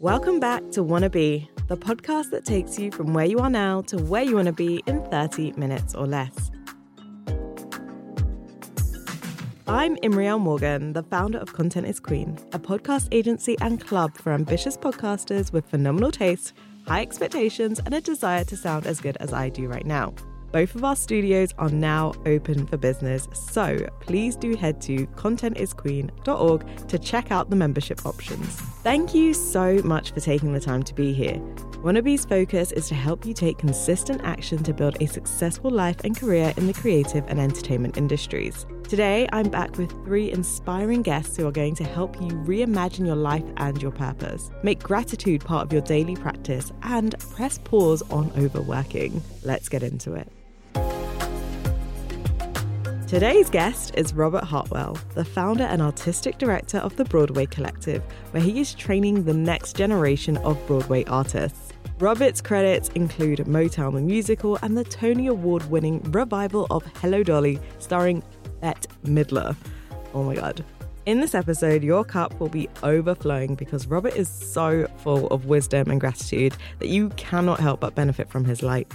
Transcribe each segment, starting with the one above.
Welcome back to Wanna Be, the podcast that takes you from where you are now to where you want to be in 30 minutes or less. I'm Imriel Morgan, the founder of Content is Queen, a podcast agency and club for ambitious podcasters with phenomenal taste, high expectations, and a desire to sound as good as I do right now. Both of our studios are now open for business, so please do head to contentisqueen.org to check out the membership options. Thank you so much for taking the time to be here. Wannabe's focus is to help you take consistent action to build a successful life and career in the creative and entertainment industries. Today, I'm back with three inspiring guests who are going to help you reimagine your life and your purpose, make gratitude part of your daily practice, and press pause on overworking. Let's get into it. Today's guest is Robert Hartwell, the founder and artistic director of the Broadway Collective, where he is training the next generation of Broadway artists. Robert's credits include Motown the Musical and the Tony Award winning revival of Hello Dolly, starring Bette Midler. Oh my god. In this episode, your cup will be overflowing because Robert is so full of wisdom and gratitude that you cannot help but benefit from his light.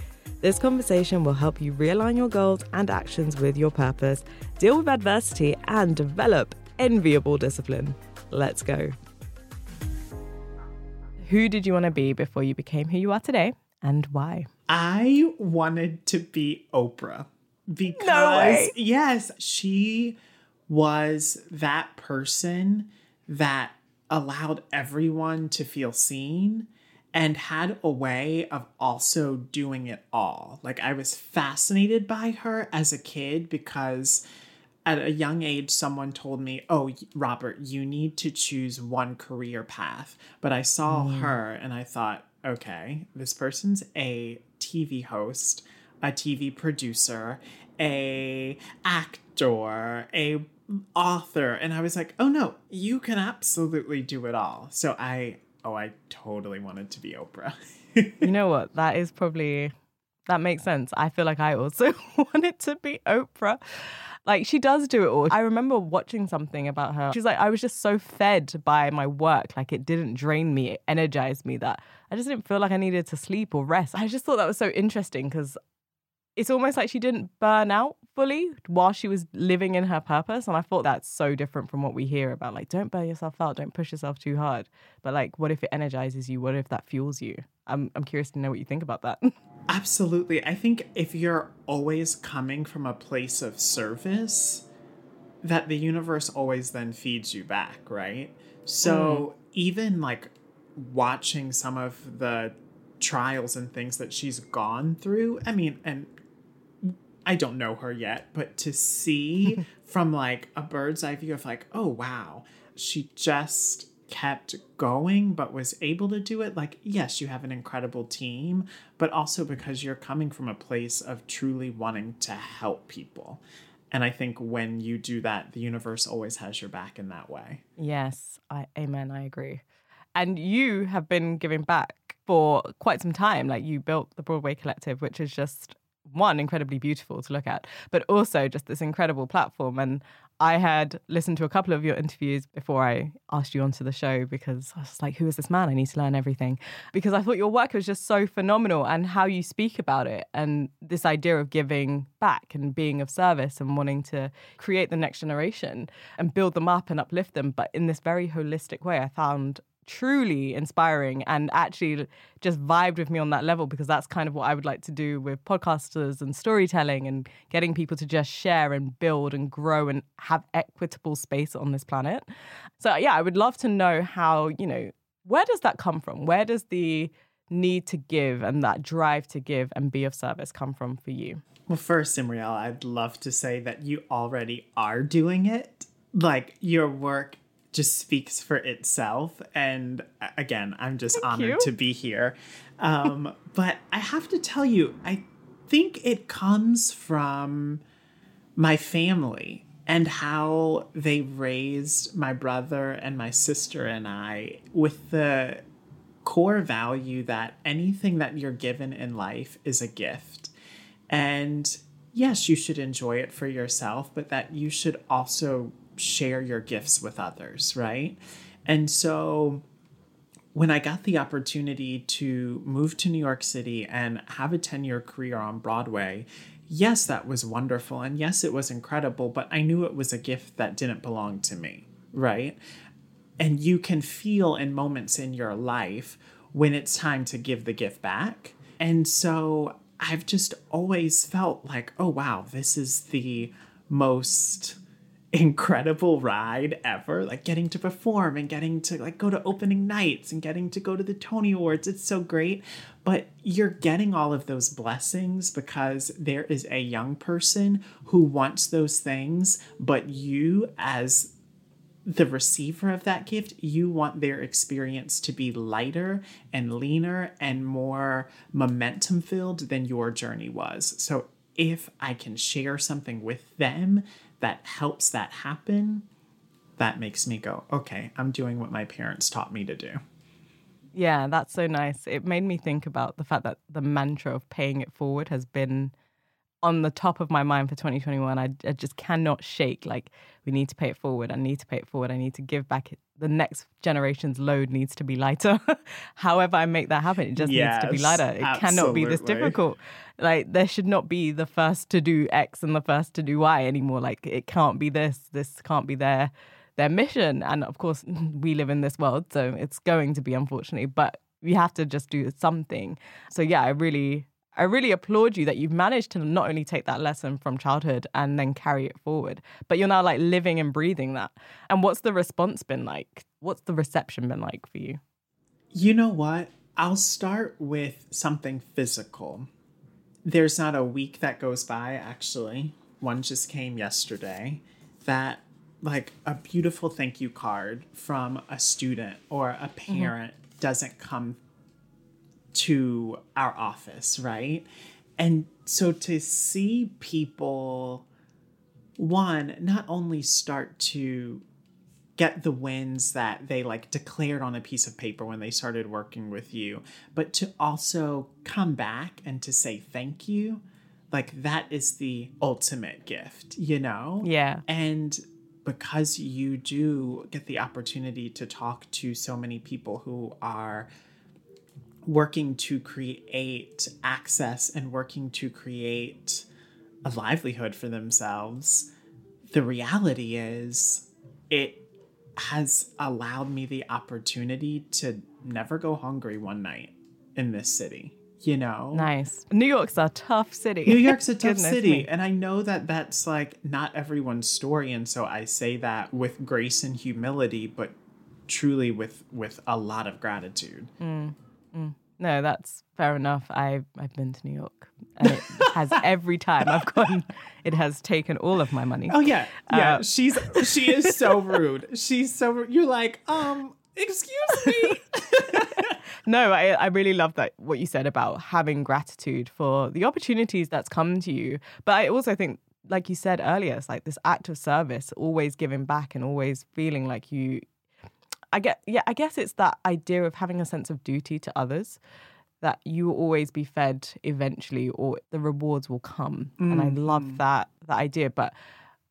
This conversation will help you realign your goals and actions with your purpose, deal with adversity, and develop enviable discipline. Let's go. Who did you want to be before you became who you are today, and why? I wanted to be Oprah because, No yes, she was that person that allowed everyone to feel seen and had a way of also doing it all. Like, I was fascinated by her as a kid because at a young age, someone told me, Oh, Robert, you need to choose one career path. But I saw mm. her and I thought, okay, this person's a TV host, a TV producer, a actor, a author. And I was like, oh no, you can absolutely do it all. So I, oh, I totally wanted to be Oprah. You know what? That is probably that makes sense. I feel like I also wanted to be Oprah. Like she does do it all. I remember watching something about her. She's like, I was just so fed by my work. Like it didn't drain me, it energized me that I just didn't feel like I needed to sleep or rest. I just thought that was so interesting because it's almost like she didn't burn out fully while she was living in her purpose. And I thought that's so different from what we hear about like, don't burn yourself out, don't push yourself too hard. But like, what if it energizes you? What if that fuels you? I'm, I'm curious to know what you think about that. Absolutely. I think if you're always coming from a place of service, that the universe always then feeds you back, right? So mm. even like watching some of the trials and things that she's gone through, I mean, and I don't know her yet, but to see from like a bird's eye view of like, oh wow, she just kept going but was able to do it like yes you have an incredible team but also because you're coming from a place of truly wanting to help people and i think when you do that the universe always has your back in that way yes, I, amen. I agree. And you have been giving back for quite some time. Like you built the Broadway Collective, which is just one incredibly beautiful to look at, but also just this incredible platform. And I had listened to a couple of your interviews before I asked you onto the show because I was like, who is this man? I need to learn everything. Because I thought your work was just so phenomenal and how you speak about it and this idea of giving back and being of service and wanting to create the next generation and build them up and uplift them, but in this very holistic way, I found truly inspiring and actually just vibed with me on that level because that's kind of what I would like to do with podcasters and storytelling and getting people to just share and build and grow and have equitable space on this planet. So yeah, I would love to know how, you know, where does that come from? Where does the need to give and that drive to give and be of service come from for you? well first Imriel, i'd love to say that you already are doing it like your work just speaks for itself. And again, I'm just honored you. to be here. Um, but I have to tell you, I think it comes from my family and how they raised my brother and my sister and I with the core value that anything that you're given in life is a gift. And yes, you should enjoy it for yourself, but that you should also share your gifts with others, right? And so when I got the opportunity to move to New York City and have a 10 year career on Broadway, yes, that was wonderful. And yes, it was incredible, but I knew it was a gift that didn't belong to me, right? And you can feel in moments in your life when it's time to give the gift back. And so I've just always felt like, oh, wow, this is the most incredible ride ever like getting to perform and getting to like go to opening nights and getting to go to the Tony Awards it's so great but you're getting all of those blessings because there is a young person who wants those things but you as the receiver of that gift, you want their experience to be lighter and leaner and more momentum filled than your journey was. So, if I can share something with them that helps that happen, that makes me go, okay, I'm doing what my parents taught me to do. Yeah, that's so nice. It made me think about the fact that the mantra of paying it forward has been on the top of my mind for 2021. I, I, just cannot shake. Like, we need to pay it forward. I need to pay it forward. I need to give back. The next generation's load needs to be lighter. However, I make that happen, it just yes, needs to be lighter. It absolutely. cannot be this difficult. Like, there should not be the first to do X and the first to do Y anymore. Like, it can't be this. This can't be their their mission. And of course, we live in this world, so it's going to be unfortunately. But we have to just do something. So yeah, I really I really applaud you that you've managed to not only take that lesson from childhood and then carry it forward, but you're now like living and breathing that. And what's the response been like? What's the reception been like for you? You know what? I'll start with something physical. There's not a week that goes by, actually. One just came yesterday that, like, a beautiful thank you card from a student or a mm-hmm. parent mm-hmm. doesn't come to our office, right? And so to see people, one, not only start to get the wins that they like declared on a piece of paper when they started working with you, but to also come back and to say thank you, like that is the ultimate gift, you know? Yeah. And because you do get the opportunity to talk to so many people who are working to create access and working to create a livelihood for themselves, the reality is it has allowed me the opportunity to never go hungry one night in this city. You know, nice. New York's a tough city. New York's a tough city, me. and I know that that's like not everyone's story, and so I say that with grace and humility, but truly with with a lot of gratitude. Mm. Mm. No, that's fair enough. I've I've been to New York, and it has every time I've gone, it has taken all of my money. Oh yeah, yeah. Uh, she's she is so rude. She's so rude. You're like, um, excuse me. no, I I really love that what you said about having gratitude for the opportunities that's come to you. But I also think like you said earlier, it's like this act of service, always giving back and always feeling like you I get yeah, I guess it's that idea of having a sense of duty to others that you will always be fed eventually or the rewards will come. Mm. And I love mm. that that idea. But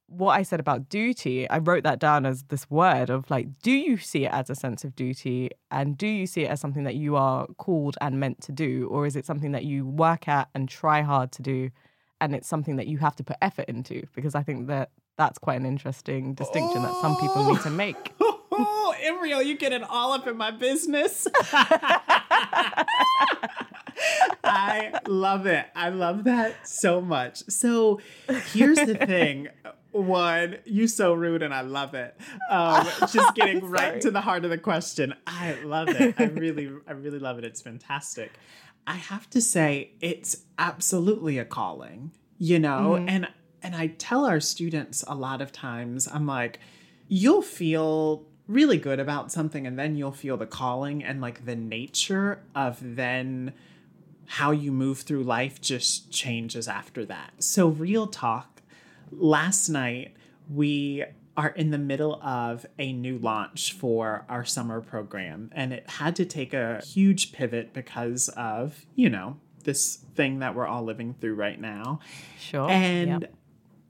what I said about duty, I wrote that down as this word of like, do you see it as a sense of duty? And do you see it as something that you are called and meant to do? Or is it something that you work at and try hard to do? And it's something that you have to put effort into? Because I think that that's quite an interesting distinction oh. that some people need to make. Imriel, you getting all up in my business. I love it. I love that so much. So here's the thing. One, you so rude and I love it. Um, just getting right to the heart of the question. I love it. I really, I really love it. It's fantastic. I have to say, it's absolutely a calling, you know, mm-hmm. and and I tell our students a lot of times, I'm like, you'll feel really good about something and then you'll feel the calling and like the nature of then how you move through life just changes after that. So, real talk, last night we are in the middle of a new launch for our summer program, and it had to take a huge pivot because of, you know, this thing that we're all living through right now. Sure. And Yep.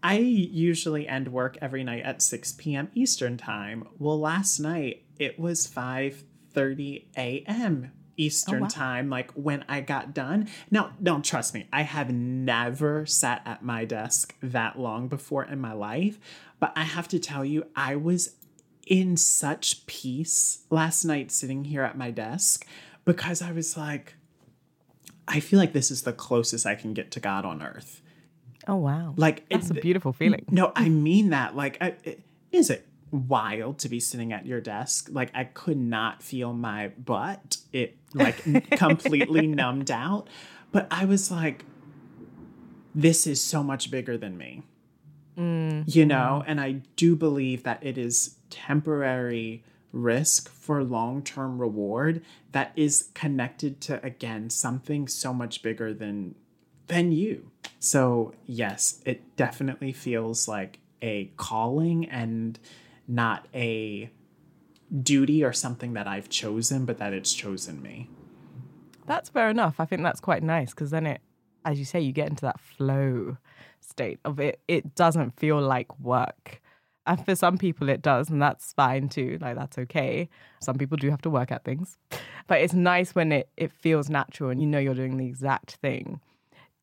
I usually end work every night at 6 p.m. Eastern time. Well, last night it was 5:30 a.m. Eastern oh, wow. time like when I got done. Now, don't trust me. I have never sat at my desk that long before in my life, but I have to tell you I was in such peace last night sitting here at my desk because I was like I feel like this is the closest I can get to God on earth. Oh wow. Like That's a beautiful feeling. no, I mean that. Like, I, it, is it wild to be sitting at your desk? Like, I could not feel my butt. It like completely numbed out. But I was like, this is so much bigger than me. Mm, you know, and I do believe that it is temporary risk for long term reward that is connected to, again, something so much bigger than than you. So, yes, it definitely feels like a calling and not a duty or something that I've chosen, but that it's chosen me. That's fair enough. I think that's quite nice because then it, as you say, you get into that flow state of it. It doesn't feel like work. And for some people, it does, and that's fine too. Like, that's okay. Some people do have to work at things. But it's nice when it, it feels natural and you know you're doing the exact thing.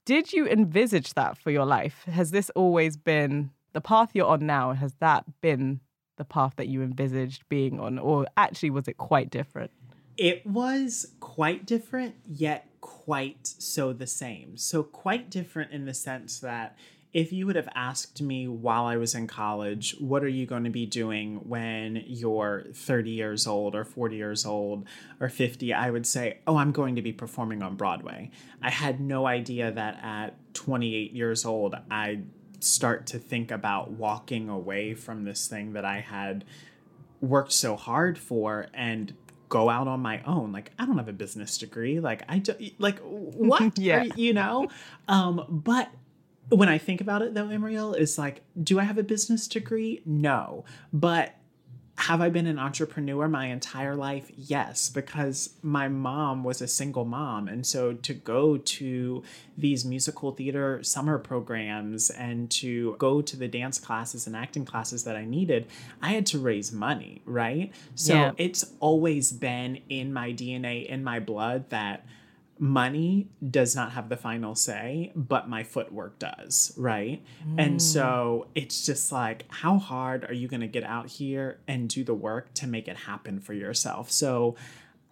Did you envisage that for your life? Has this always been the path you're on now? Has that been the path that you envisaged being on? Or actually, was it quite different? It was quite different, yet quite so the same. So, quite different in the sense that if you would have asked me while I was in college, what are you going to be doing when you're 30 years old or 40 years old or 50, I would say, oh, I'm going to be performing on Broadway. I had no idea that at 28 years old, I'd start to think about walking away from this thing that I had worked so hard for and go out on my own like i don't have a business degree like i don't. like what Yeah. You- you know um but when i think about it though Imriel, is like do i have a business degree no but have I been an entrepreneur my entire life? Yes, because my mom was a single mom. And so to go to these musical theater summer programs and to go to the dance classes and acting classes that I needed, I had to raise money, right? So Yeah. it's always been in my DNA, in my blood that money does not have the final say, but my footwork does, right? And mm. so it's just like, how hard are you going to get out here and do the work to make it happen for yourself? So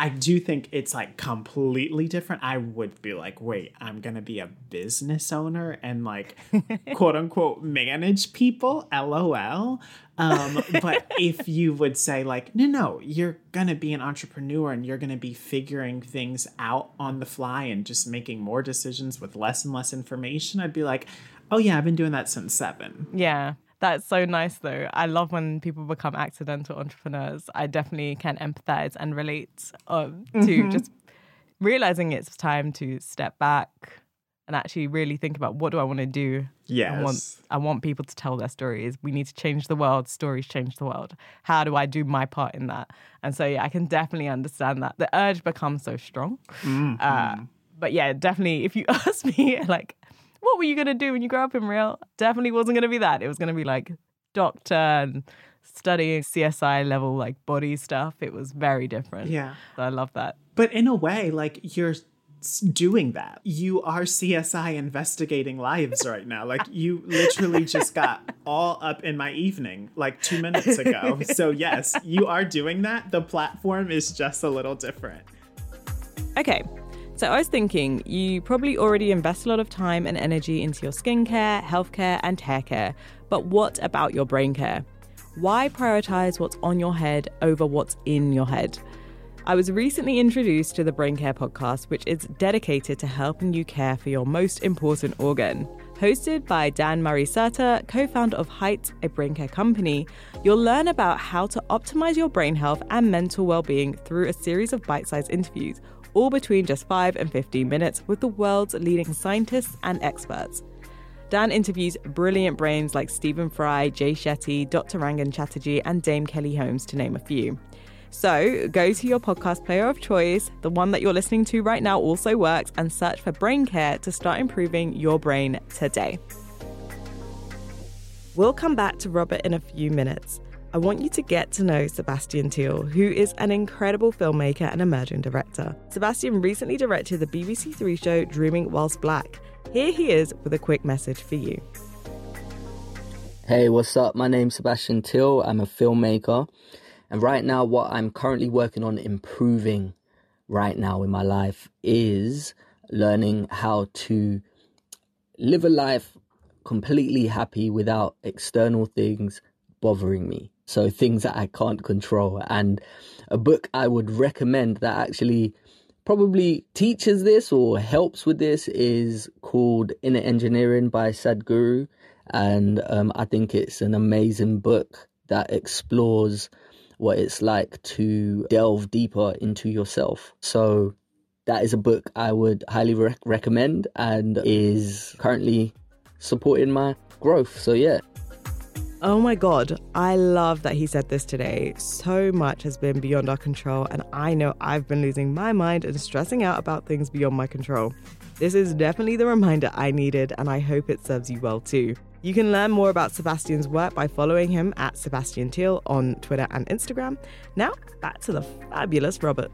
I do think it's like completely different. I would be like, wait, I'm going to be a business owner and like quote unquote manage people, lol. Um, but if you would say, like, no, no, you're going to be an entrepreneur and you're going to be figuring things out on the fly and just making more decisions with less and less information, I'd be like, oh, yeah, I've been doing that since seven. Yeah, that's so nice though. I love when people become accidental entrepreneurs. I definitely can empathize and relate um, to just realizing it's time to step back and actually really think about what do I want to do. I want, Yes. I want people to tell their stories. We need to change the world. Stories change the world. How do I do my part in that? And so, yeah, I can definitely understand that. The urge becomes so strong. Uh, but yeah, definitely, if you ask me, like, what were you going to do when you grow up Imriel? Definitely wasn't going to be that. It was going to be like doctor and studying CSI level, like body stuff. It was very different. Yeah. So I love that. But in a way, like you're doing that. You are CSI investigating lives right now. Like you literally just got all up in my evening like 2 minutes ago. So yes, you are doing that. The platform is just a little different. Okay. So I was thinking you probably already invest a lot of time and energy into your skincare, healthcare, and hair care. But what about your brain care? Why prioritize what's on your head over what's in your head? I was recently introduced to the Brain Care podcast, which is dedicated to helping you care for your most important organ. Hosted by Dan Murray Serter, co founder of Height, a brain care company, you'll learn about how to optimize your brain health and mental well being through a series of bite sized interviews, all between just 5 and 15 minutes, with the world's leading scientists and experts. Dan interviews brilliant brains like Stephen Fry, Jay Shetty, Dr. Rangan Chatterjee, and Dame Kelly Holmes, to name a few. So go to your podcast player of choice. The one that you're listening to right now also works and search for Brain Care to start improving your brain today. We'll come back to Robert in a few minutes. I want you to get to know Sebastian Thiel, who is an incredible filmmaker and emerging director. Sebastian recently directed the BBC Three show Dreaming Whilst Black. Here he is with a quick message for you. Hey, what's up? My name's Sebastian Thiel. I'm a filmmaker. And right now, what I'm currently working on improving right now in my life is learning how to live a life completely happy without external things bothering me. So, things that I can't control. And a book I would recommend that actually probably teaches this or helps with this is called Inner Engineering by Sadhguru. And um, I think it's an amazing book that explores what it's like to delve deeper into yourself. So that is a book I would highly rec- recommend and is currently supporting my growth. So yeah. Oh my God, I love that he said this today. So much has been beyond our control, and I know I've been losing my mind and stressing out about things beyond my control. This is definitely the reminder I needed, and I hope it serves you well too. You can learn more about Sebastian's work by following him at Sebastian Thiel on Twitter and Instagram. Now, back to the fabulous Robert.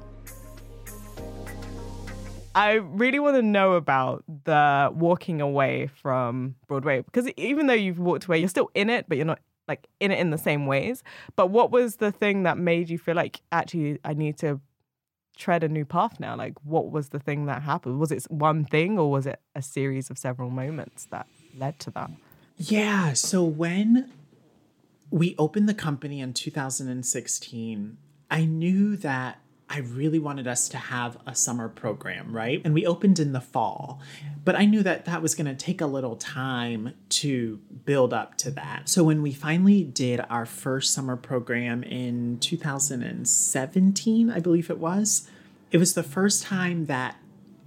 I really want to know about the walking away from Broadway because even though you've walked away, you're still in it, but you're not like in it in the same ways. But what was the thing that made you feel like actually I need to tread a new path now? Like, what was the thing that happened? Was it one thing or was it a series of several moments that led to that? Yeah. So when we opened the company in 2016, I knew that I really wanted us to have a summer program, right? And we opened in the fall. But I knew that that was going to take a little time to build up to that. So when we finally did our first summer program in 2017, I believe it was, it was the first time that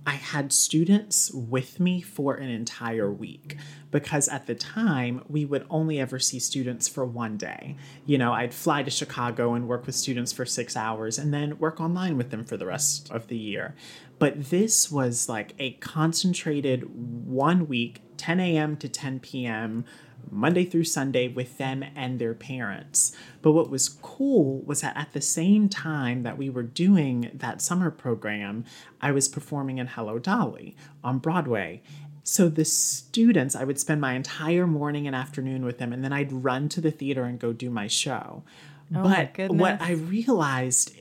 I had students with me for an entire week because at the time we would only ever see students for one day. You know, I'd fly to Chicago and work with students for six hours and then work online with them for the rest of the year. But this was like a concentrated one week, 10 a.m. to 10 p.m. Monday through Sunday with them and their parents. But what was cool was that at the same time that we were doing that summer program, I was performing in Hello Dolly on Broadway. So the students, I would spend my entire morning and afternoon with them, and then I'd run to the theater and go do my show. Oh but my what. I realized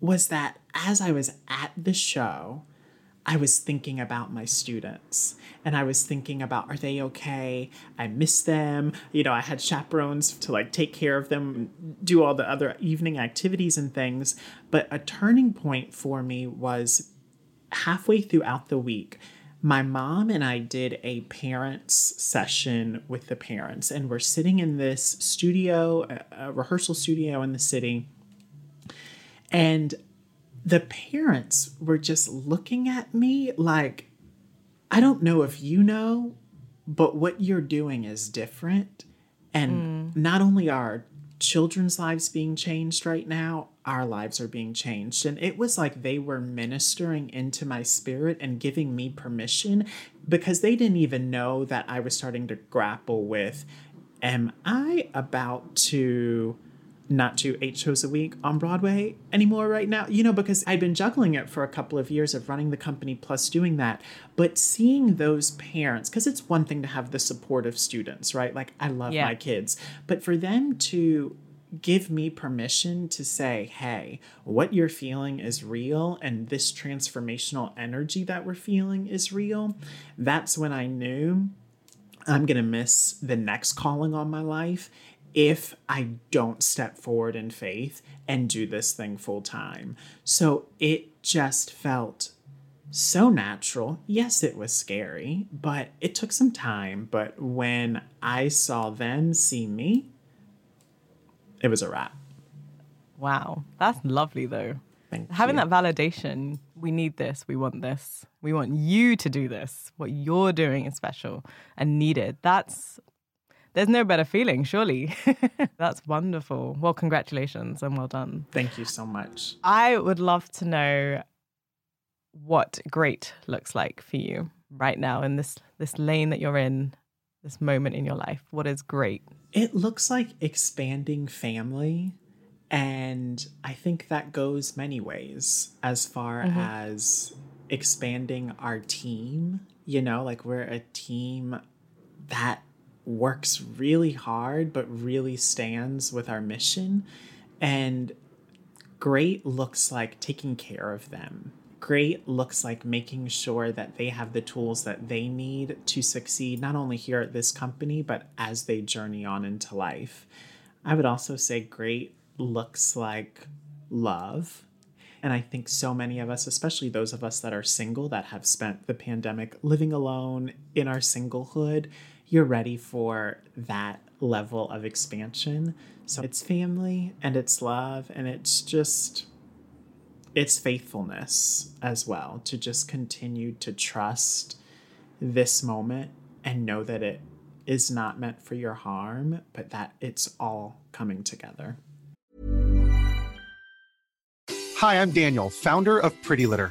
was that as I was at the show, I was thinking about my students and I was thinking about are they okay? I miss them. You know, I had chaperones to like take care of them, do all the other evening activities and things. But a turning point for me was halfway throughout the week. My mom and I did a parents session with the parents, and we're sitting in this studio, a, rehearsal studio in the city. And the parents were just looking at me like, I don't know if you know, but what you're doing is different. And mm. not only are children's lives being changed right now, our lives are being changed. And it was like they were ministering into my spirit and giving me permission because they didn't even know that I was starting to grapple with am I about to not do eight shows a week on Broadway anymore right now? You know, because I'd been juggling it for a couple of years of running the company plus doing that. But seeing those parents, because it's one thing to have the support of students, right? Like, I love Yeah. my kids, but for them to give me permission to say, hey, what you're feeling is real, and this transformational energy that we're feeling is real, that's when I knew I'm going to miss the next calling on my life if I don't step forward in faith and do this thing full time. So it just felt so natural. Yes, it was scary, but it took some time. But when I saw them see me, it was a wrap. Wow. That's lovely, though. Thank Having you. that validation, we need this, we want this, we want you to do this. What you're doing is special and needed. That's, there's no better feeling, surely. That's wonderful. Well, congratulations and well done. Thank you so much. I would love to know what great looks like for you right now in this this lane that you're in, this moment in your life. What is great? It looks like expanding family. And I think that goes many ways as far mm-hmm. as expanding our team. You know, like we're a team that works really hard, but really stands with our mission. And great looks like taking care of them. Great looks like making sure that they have the tools that they need to succeed, not only here at this company, but as they journey on into life. I would also say great looks like love. And I think so many of us, especially those of us that are single that have spent the pandemic living alone in our singlehood, you're ready for that level of expansion. So it's family and it's love and it's just it's faithfulness as well to just continue to trust this moment and know that it is not meant for your harm, but that it's all coming together. Hi, I'm Daniel, founder of Pretty Litter.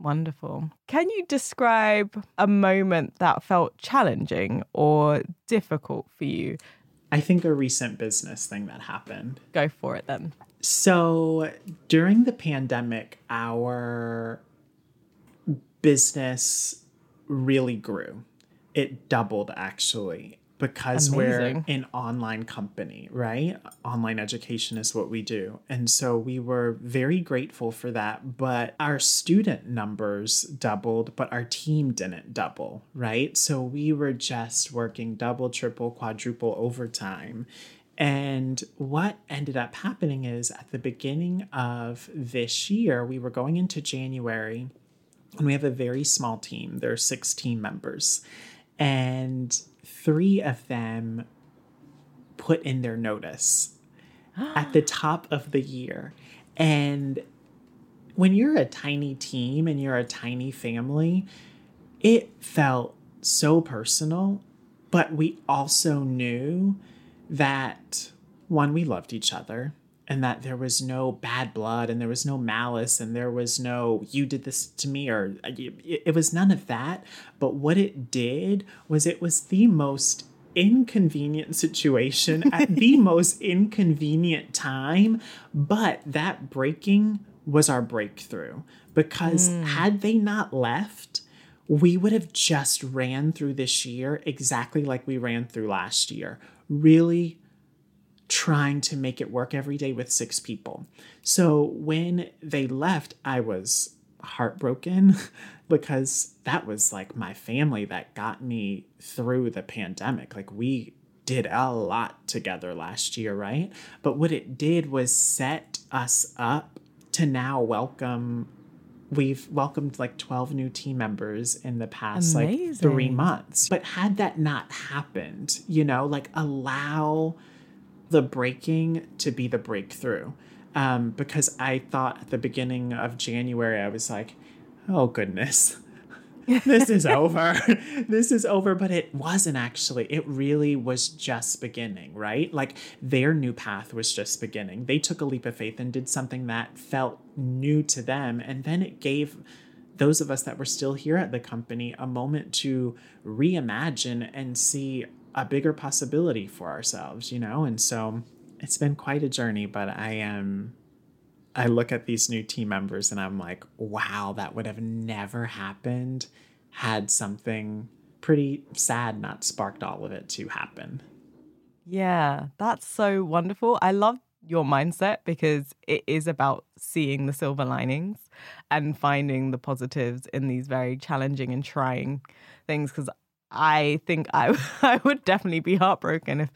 Wonderful. Can you describe a moment that felt challenging or difficult for you? I think a recent business thing that happened. Go for it then. So during the pandemic, our business really grew. It doubled actually because we're an online company, right? Online education is what we do. And so we were very grateful for that. But our student numbers doubled, but our team didn't double, right? So we were just working double, triple, quadruple overtime. And what ended up happening is at the beginning of this year, we were going into January and we have a very small team. There are 16 members, and three of them put in their notice at the top of the year. And when you're a tiny team and you're a tiny family, it felt so personal, but we also knew that one, we loved each other and that there was no bad blood and there was no malice and there was no you did this to me or uh, it, it was none of that. But what it did was it was the most inconvenient situation at the most inconvenient time but that breaking was our breakthrough. Because hmm. had they not left we would have just ran through this year exactly like we ran through last year. Really trying to make it work every day with six people. So when they left, I was heartbroken because that was like my family that got me through the pandemic. Like we did a lot together last year, right? But what it did was set us up to now welcome we've welcomed like 12 new team members in the past like 3 months. But had that not happened, you know, like allow the breaking to be the breakthrough. um, because I thought at the beginning of January, I was like, oh goodness, this is over. this is over. But it wasn't actually. It really was just beginning, right? Like their new path was just beginning. They took a leap of faith and did something that felt new to them. And then it gave those of us that were still here at the company a moment to reimagine and see a bigger possibility for ourselves, you know? And so it's been quite a journey, but I am I look at these new team members and I'm like, wow, that would have never happened had something pretty sad not sparked all of it to happen. Yeah, that's so wonderful. I love your mindset because it is about seeing the silver linings and finding the positives in these very challenging and trying things because I think I I would definitely be heartbroken if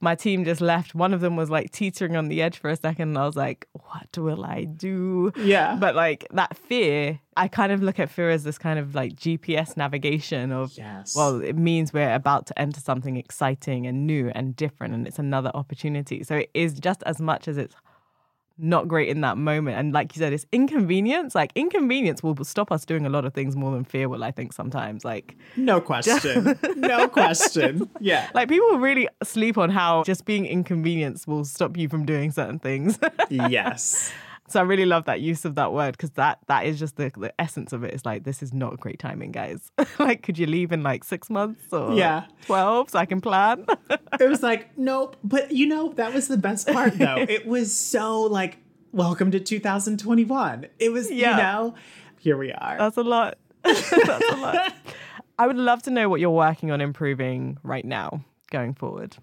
my team just left. One of them was like teetering on the edge for a second, and I was like, "What will I do?" Yeah. But like that fear, I kind of look at fear as this kind of like GPS navigation of, yes. well, it means we're about to enter something exciting and new and different, and it's another opportunity. So it is just as much as it's not great in that moment. And like you said, it's inconvenience. Like inconvenience will stop us doing a lot of things more than fear will, I think, sometimes. Like No question. no question. Yeah. Like people really sleep on how just being inconvenienced will stop you from doing certain things. yes. So I really love that use of that word because that that is just the, the essence of it. It's like this is not great timing, guys. like, could you leave in like six months or yeah twelve so I can plan? it was like nope. But you know that was the best part though. it was so like welcome to 2021. It was yeah. you know here we are. That's a lot. That's a lot. I would love to know what you're working on improving right now going forward.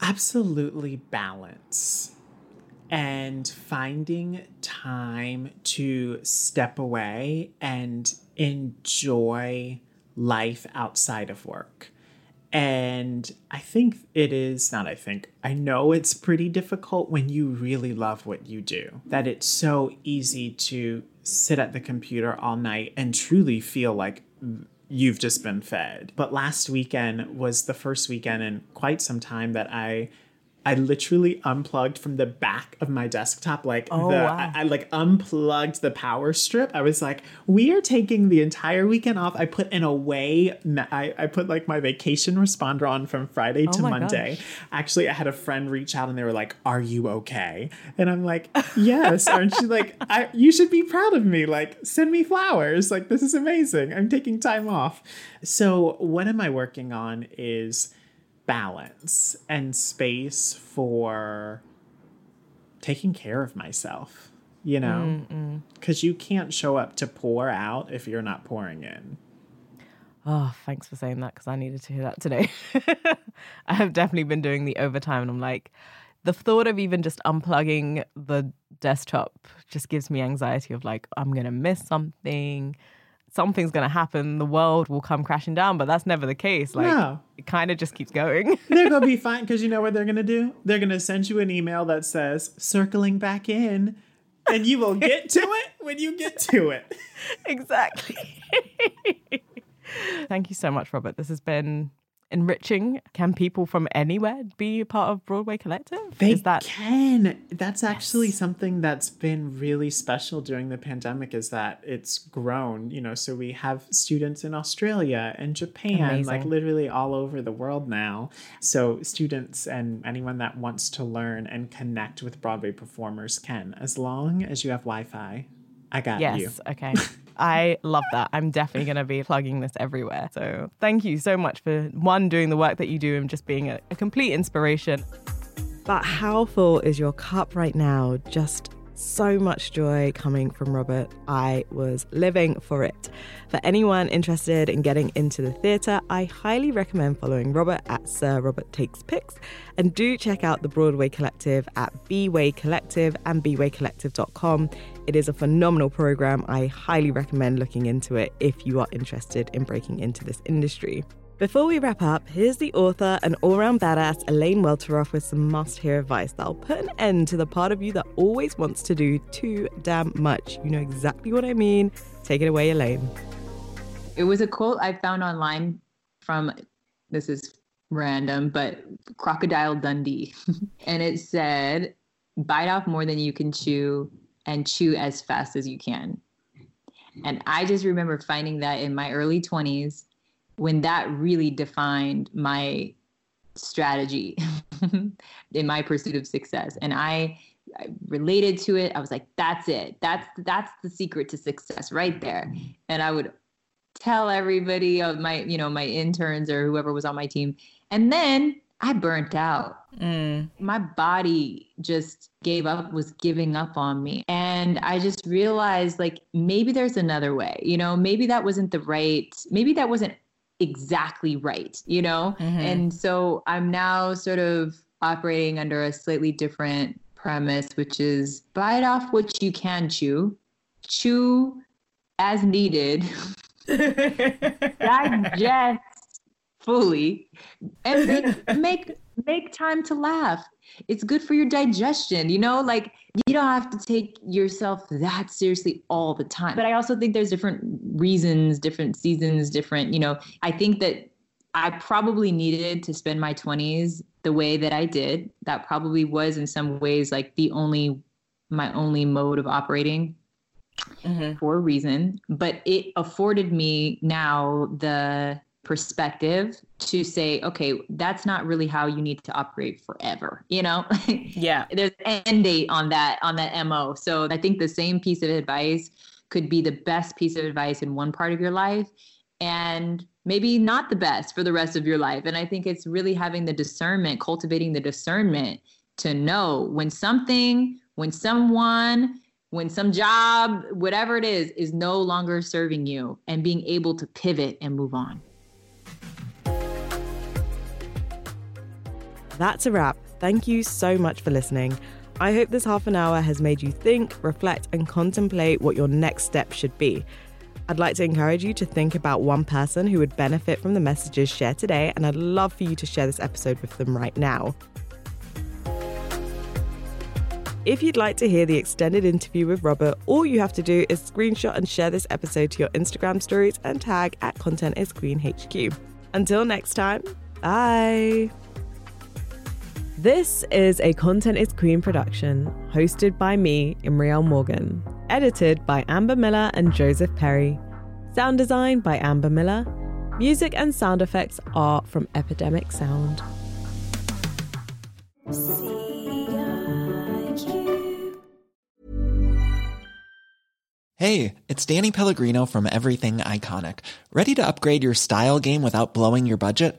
Absolutely balance and finding time to step away and enjoy life outside of work. And I think it is, not I think, I know it's pretty difficult when you really love what you do, that it's so easy to sit at the computer all night and truly feel like you've just been fed. But last weekend was the first weekend in quite some time that I I literally unplugged from the back of my desktop, like oh, the wow. I, I, like unplugged the power strip. I was like, we are taking the entire weekend off. I put in a way, I, I put like my vacation responder on from Friday oh to Monday. Gosh. Actually, I had a friend reach out and they were like, "Are you okay?" And I'm like, "Yes." Aren't you like, I, you should be proud of me. Like, send me flowers. Like, this is amazing. I'm taking time off. So, what am I working on? Is balance and space for taking care of myself, you know? Because you can't show up to pour out if you're not pouring in. Oh, thanks for saying that because I needed to hear that today. I have definitely been doing the overtime and I'm like, the thought of even just unplugging the desktop just gives me anxiety of like, I'm going to miss something something's going to happen. The world will come crashing down, but that's never the case. Like no. it kind of just keeps going. they're going to be fine because you know what they're going to do? They're going to send you an email that says circling back in and you will get to it when you get to it. exactly. Thank you so much, Robert. This has been enriching. Can people from anywhere be part of Broadway Collective? They is that can. That's actually yes. something that's been really special during the pandemic is that it's grown, you know, so we have students in Australia and Japan, Amazing. like literally all over the world now. So students and anyone that wants to learn and connect with Broadway performers can, as long as you have Wi-Fi. I got yes, you. Yes, okay. I love that. I'm definitely going to be plugging this everywhere. So thank you so much for one, doing the work that you do and just being a, a complete inspiration. But how full is your cup right now? Just so much joy coming from Robert. I was living for it. For anyone interested in getting into the theatre, I highly recommend following Robert at Sir Robert Takes Pics and do check out the Broadway Collective at B-Way Collective and bwaycollective.com. It is a phenomenal program. I highly recommend looking into it if you are interested in breaking into this industry. Before we wrap up, here's the author and all round badass Elaine Welteroth with some must hear advice that'll put an end to the part of you that always wants to do too damn much. You know exactly what I mean. Take it away, Elaine. It was a quote I found online from, this is random, but Crocodile Dundee. and it said, bite off more than you can chew and chew as fast as you can. And I just remember finding that in my early 20s when that really defined my strategy in my pursuit of success. And I, I, related to it. I was like, that's it. That's that's the secret to success right there. And I would tell everybody of my, you know, my interns or whoever was on my team. And then I burnt out. Mm. My body just gave up, was giving up on me. And I just realized like maybe there's another way, you know, maybe that wasn't the right, maybe that wasn't exactly right, you know? Mm-hmm. And so I'm now sort of operating under a slightly different premise, which is bite off what you can chew, chew as needed, digest fully and make, make make time to laugh. It's good for your digestion you know like you don't have to take yourself that seriously all the time. But i also think there's different reasons different seasons different you know i think that i probably needed to spend my 20s the way that i did. That probably was in some ways like the only my only mode of operating mm-hmm. for a reason. But it afforded me now the perspective to say, okay, that's not really how you need to operate forever. You know? Yeah. There's an end date on that, on that MO. So I think the same piece of advice could be the best piece of advice in one part of your life and maybe not the best for the rest of your life. And I think it's really having the discernment, cultivating the discernment to know when something, when someone, when some job, whatever it is, is no longer serving you and being able to pivot and move on. That's a wrap. Thank you so much for listening. I hope this half an hour has made you think, reflect, and contemplate what your next step should be. I'd like to encourage you to think about one person who would benefit from the messages shared today, and I'd love for you to share this episode with them right now. If you'd like to hear the extended interview with Robert, all you have to do is screenshot and share this episode to your Instagram stories and tag at Content is Queen HQ. Until next time, bye. This is a Content is Queen production, hosted by me, Imriel Morgan, edited by Amber Miller and Joseph Perry, sound design by Amber Miller, music and sound effects are from Epidemic Sound. Hey, it's Danny Pellegrino from Everything Iconic. Ready to upgrade your style game without blowing your budget?